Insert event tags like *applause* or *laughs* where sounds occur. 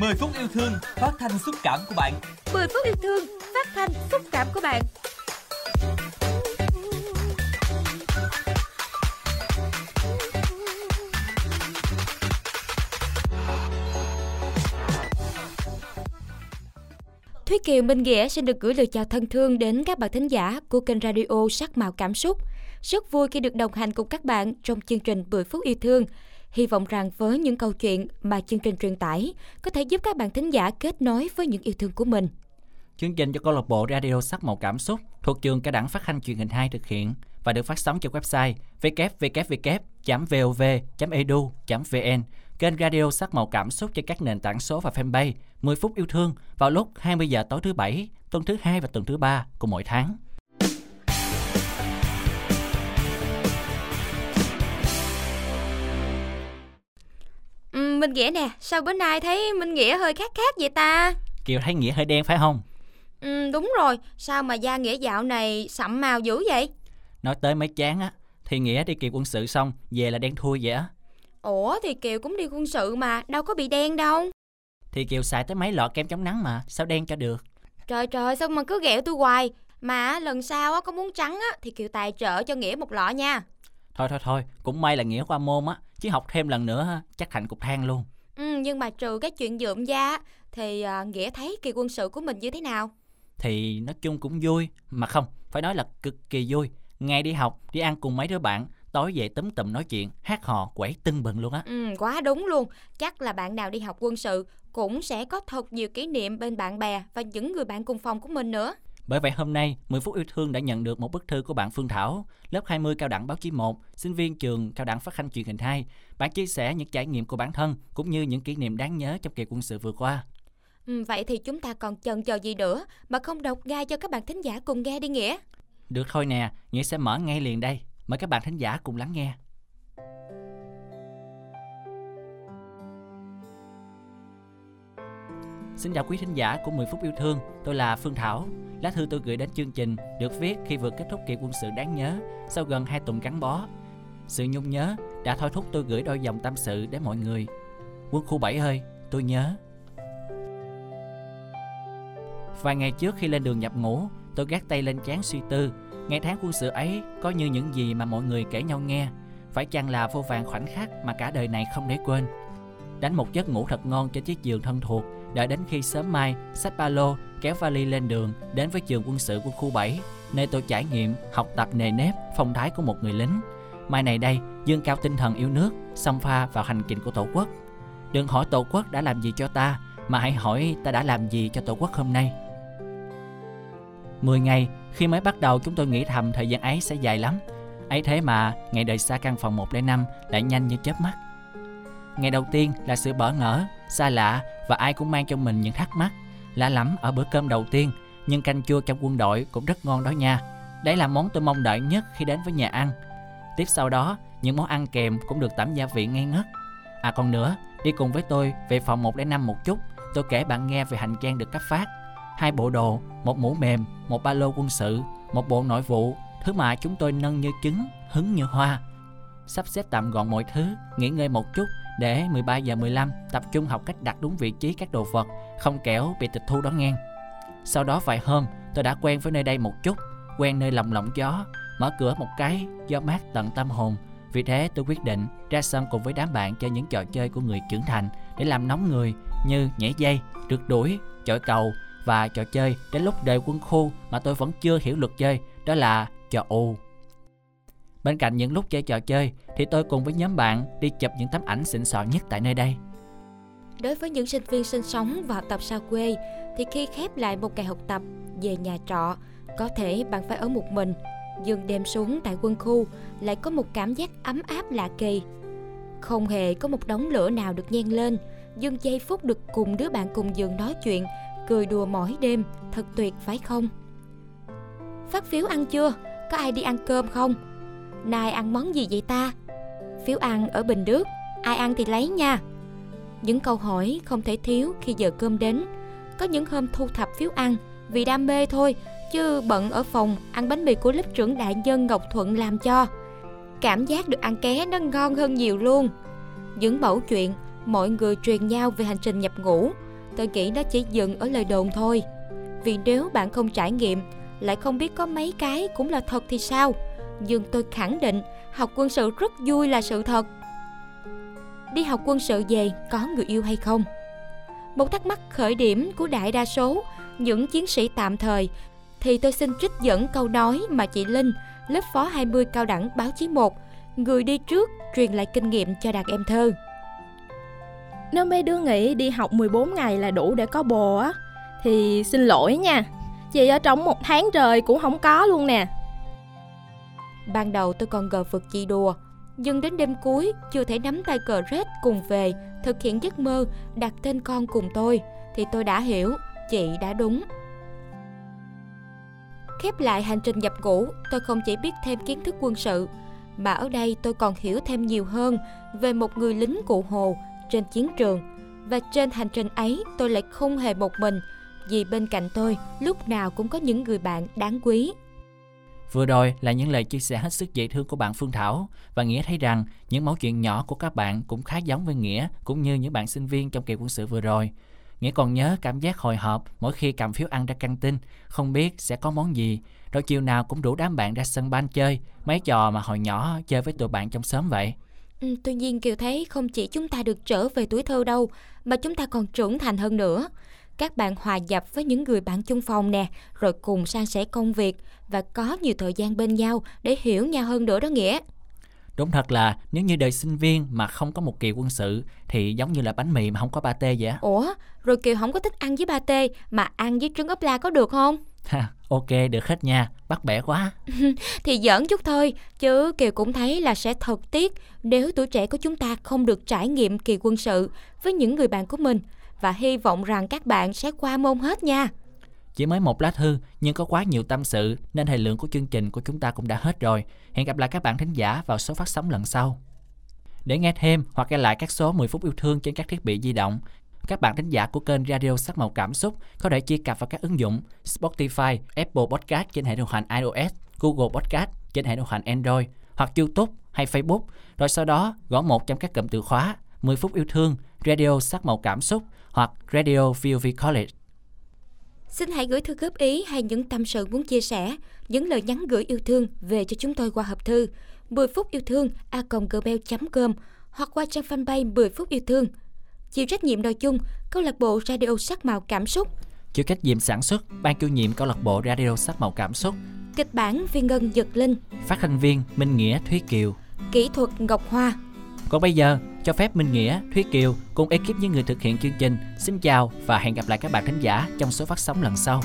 10 phút yêu thương phát thanh xúc cảm của bạn 10 phút yêu thương phát thanh xúc cảm của bạn Thúy Kiều, Minh Nghĩa xin được gửi lời chào thân thương đến các bạn thính giả của kênh radio Sắc Màu Cảm Xúc. Rất vui khi được đồng hành cùng các bạn trong chương trình 10 phút yêu thương. Hy vọng rằng với những câu chuyện mà chương trình truyền tải có thể giúp các bạn thính giả kết nối với những yêu thương của mình. Chương trình do câu lạc bộ Radio Sắc Màu Cảm Xúc thuộc trường cao đẳng phát thanh truyền hình 2 thực hiện và được phát sóng trên website www.vov.edu.vn, kênh radio sắc màu cảm xúc trên các nền tảng số và fanpage 10 phút yêu thương vào lúc 20 giờ tối thứ bảy, tuần thứ hai và tuần thứ ba của mỗi tháng. Minh Nghĩa nè, sao bữa nay thấy Minh Nghĩa hơi khác khác vậy ta? Kiều thấy nghĩa hơi đen phải không? Ừ, đúng rồi, sao mà da Nghĩa dạo này sậm màu dữ vậy? Nói tới mấy chán á, thì nghĩa đi kỳ quân sự xong về là đen thui vậy á. Ủa thì Kiều cũng đi quân sự mà, đâu có bị đen đâu. Thì Kiều xài tới mấy lọ kem chống nắng mà, sao đen cho được? Trời trời, sao mà cứ ghẹo tôi hoài? Mà lần sau á có muốn trắng á thì Kiều tài trợ cho Nghĩa một lọ nha. Thôi thôi thôi, cũng may là nghĩa qua môn á, chứ học thêm lần nữa chắc thành cục than luôn. Ừ, nhưng mà trừ cái chuyện dượm da á, thì à, Nghĩa thấy kỳ quân sự của mình như thế nào? Thì nói chung cũng vui, mà không, phải nói là cực kỳ vui. Ngày đi học, đi ăn cùng mấy đứa bạn, tối về túm tụm nói chuyện, hát hò, quẩy tưng bừng luôn á. Ừ, quá đúng luôn. Chắc là bạn nào đi học quân sự cũng sẽ có thật nhiều kỷ niệm bên bạn bè và những người bạn cùng phòng của mình nữa. Bởi vậy hôm nay, 10 phút yêu thương đã nhận được một bức thư của bạn Phương Thảo, lớp 20 cao đẳng báo chí 1, sinh viên trường cao đẳng phát thanh truyền hình 2. Bạn chia sẻ những trải nghiệm của bản thân cũng như những kỷ niệm đáng nhớ trong kỳ quân sự vừa qua. Ừ, vậy thì chúng ta còn chần chờ gì nữa mà không đọc ngay cho các bạn thính giả cùng nghe đi Nghĩa. Được thôi nè, Nghĩa sẽ mở ngay liền đây. Mời các bạn thính giả cùng lắng nghe. Xin chào quý thính giả của 10 phút yêu thương, tôi là Phương Thảo. Lá thư tôi gửi đến chương trình được viết khi vừa kết thúc kỳ quân sự đáng nhớ sau gần 2 tuần gắn bó. Sự nhung nhớ đã thôi thúc tôi gửi đôi dòng tâm sự đến mọi người. Quân khu 7 ơi, tôi nhớ. Vài ngày trước khi lên đường nhập ngũ, tôi gác tay lên chán suy tư. Ngày tháng quân sự ấy có như những gì mà mọi người kể nhau nghe. Phải chăng là vô vàng khoảnh khắc mà cả đời này không để quên. Đánh một giấc ngủ thật ngon trên chiếc giường thân thuộc, đợi đến khi sớm mai, xách ba lô, kéo vali lên đường, đến với trường quân sự của khu 7, nơi tôi trải nghiệm, học tập nề nếp, phong thái của một người lính. Mai này đây, dương cao tinh thần yêu nước, xông pha vào hành trình của Tổ quốc. Đừng hỏi Tổ quốc đã làm gì cho ta, mà hãy hỏi ta đã làm gì cho Tổ quốc hôm nay. 10 ngày, khi mới bắt đầu chúng tôi nghĩ thầm thời gian ấy sẽ dài lắm. Ấy thế mà, ngày đời xa căn phòng 105 lại nhanh như chớp mắt. Ngày đầu tiên là sự bỡ ngỡ, xa lạ và ai cũng mang trong mình những thắc mắc. Lạ lắm ở bữa cơm đầu tiên, nhưng canh chua trong quân đội cũng rất ngon đó nha. Đấy là món tôi mong đợi nhất khi đến với nhà ăn. Tiếp sau đó, những món ăn kèm cũng được tẩm gia vị ngay ngất. À còn nữa, đi cùng với tôi về phòng 105 một chút, tôi kể bạn nghe về hành trang được cấp phát. Hai bộ đồ, một mũ mềm, một ba lô quân sự, một bộ nội vụ, thứ mà chúng tôi nâng như trứng, hứng như hoa. Sắp xếp tạm gọn mọi thứ, nghỉ ngơi một chút để 13 giờ 15 tập trung học cách đặt đúng vị trí các đồ vật, không kẻo bị tịch thu đó ngang. Sau đó vài hôm, tôi đã quen với nơi đây một chút, quen nơi lồng lộng gió, mở cửa một cái, gió mát tận tâm hồn. Vì thế tôi quyết định ra sân cùng với đám bạn chơi những trò chơi của người trưởng thành để làm nóng người như nhảy dây, rượt đuổi, chọi cầu và trò chơi đến lúc đời quân khu mà tôi vẫn chưa hiểu luật chơi, đó là trò U. Bên cạnh những lúc chơi trò chơi thì tôi cùng với nhóm bạn đi chụp những tấm ảnh xịn sò nhất tại nơi đây. Đối với những sinh viên sinh sống và học tập xa quê thì khi khép lại một ngày học tập về nhà trọ, có thể bạn phải ở một mình. Dương đêm xuống tại quân khu lại có một cảm giác ấm áp lạ kỳ. Không hề có một đống lửa nào được nhen lên, Dương giây phút được cùng đứa bạn cùng giường nói chuyện, cười đùa mỗi đêm, thật tuyệt phải không? Phát phiếu ăn chưa? Có ai đi ăn cơm không? Nay ăn món gì vậy ta? Phiếu ăn ở bình nước, ai ăn thì lấy nha. Những câu hỏi không thể thiếu khi giờ cơm đến. Có những hôm thu thập phiếu ăn vì đam mê thôi, chứ bận ở phòng ăn bánh mì của lớp trưởng đại nhân Ngọc Thuận làm cho. Cảm giác được ăn ké nó ngon hơn nhiều luôn. Những mẫu chuyện mọi người truyền nhau về hành trình nhập ngũ. Tôi nghĩ nó chỉ dừng ở lời đồn thôi. Vì nếu bạn không trải nghiệm, lại không biết có mấy cái cũng là thật thì sao? Nhưng tôi khẳng định học quân sự rất vui là sự thật. Đi học quân sự về có người yêu hay không? Một thắc mắc khởi điểm của đại đa số những chiến sĩ tạm thời thì tôi xin trích dẫn câu nói mà chị Linh, lớp phó 20 cao đẳng báo chí 1, người đi trước truyền lại kinh nghiệm cho đàn em thơ. Nếu mấy đứa nghĩ đi học 14 ngày là đủ để có bồ á Thì xin lỗi nha Chị ở trong một tháng trời cũng không có luôn nè Ban đầu tôi còn gờ vực chị đùa, Nhưng đến đêm cuối chưa thể nắm tay cờ rết cùng về, Thực hiện giấc mơ, đặt tên con cùng tôi, Thì tôi đã hiểu, chị đã đúng Khép lại hành trình nhập ngũ, Tôi không chỉ biết thêm kiến thức quân sự, Mà ở đây tôi còn hiểu thêm nhiều hơn Về một người lính cụ hồ trên chiến trường và trên hành trình ấy, tôi lại không hề một mình, vì bên cạnh tôi lúc nào cũng có những người bạn đáng quý. Vừa rồi là những lời chia sẻ hết sức dễ thương của bạn Phương Thảo và Nghĩa thấy rằng những mẫu chuyện nhỏ của các bạn cũng khá giống với Nghĩa cũng như những bạn sinh viên trong kỳ quân sự vừa rồi. Nghĩa còn nhớ cảm giác hồi hộp mỗi khi cầm phiếu ăn ra căng tin, không biết sẽ có món gì. Rồi chiều nào cũng đủ đám bạn ra sân ban chơi, mấy trò mà hồi nhỏ chơi với tụi bạn trong xóm vậy. Ừ, tuy nhiên Kiều thấy không chỉ chúng ta được trở về tuổi thơ đâu, mà chúng ta còn trưởng thành hơn nữa. Các bạn hòa nhập với những người bạn chung phòng nè, rồi cùng san sẻ công việc và có nhiều thời gian bên nhau để hiểu nhau hơn nữa đó Nghĩa. Đúng thật là nếu như đời sinh viên mà không có một kỳ quân sự thì giống như là bánh mì mà không có ba tê vậy á. Ủa, rồi Kiều không có thích ăn với ba tê mà ăn với trứng ốp la có được không? ok, được hết nha, bắt bẻ quá. *laughs* thì giỡn chút thôi, chứ Kiều cũng thấy là sẽ thật tiếc nếu tuổi trẻ của chúng ta không được trải nghiệm kỳ quân sự với những người bạn của mình và hy vọng rằng các bạn sẽ qua môn hết nha. Chỉ mới một lá thư nhưng có quá nhiều tâm sự nên thời lượng của chương trình của chúng ta cũng đã hết rồi. Hẹn gặp lại các bạn thính giả vào số phát sóng lần sau. Để nghe thêm hoặc nghe lại các số 10 phút yêu thương trên các thiết bị di động, các bạn thính giả của kênh Radio Sắc Màu Cảm Xúc có thể truy cập vào các ứng dụng Spotify, Apple Podcast trên hệ điều hành iOS, Google Podcast trên hệ điều hành Android hoặc YouTube hay Facebook, rồi sau đó gõ một trong các cụm từ khóa 10 phút yêu thương, Radio Sắc Màu Cảm Xúc hoặc Radio VOV College. Xin hãy gửi thư góp ý hay những tâm sự muốn chia sẻ, những lời nhắn gửi yêu thương về cho chúng tôi qua hộp thư 10 phút yêu thương a gmail.com hoặc qua trang fanpage 10 phút yêu thương. Chịu trách nhiệm nội dung câu lạc bộ radio sắc màu cảm xúc. Chịu trách nhiệm sản xuất ban chủ nhiệm câu lạc bộ radio sắc màu cảm xúc. Kịch bản viên ngân Dật linh. Phát thanh viên minh nghĩa thúy kiều. Kỹ thuật ngọc hoa còn bây giờ, cho phép minh nghĩa, thúy kiều cùng ekip những người thực hiện chương trình. Xin chào và hẹn gặp lại các bạn khán giả trong số phát sóng lần sau.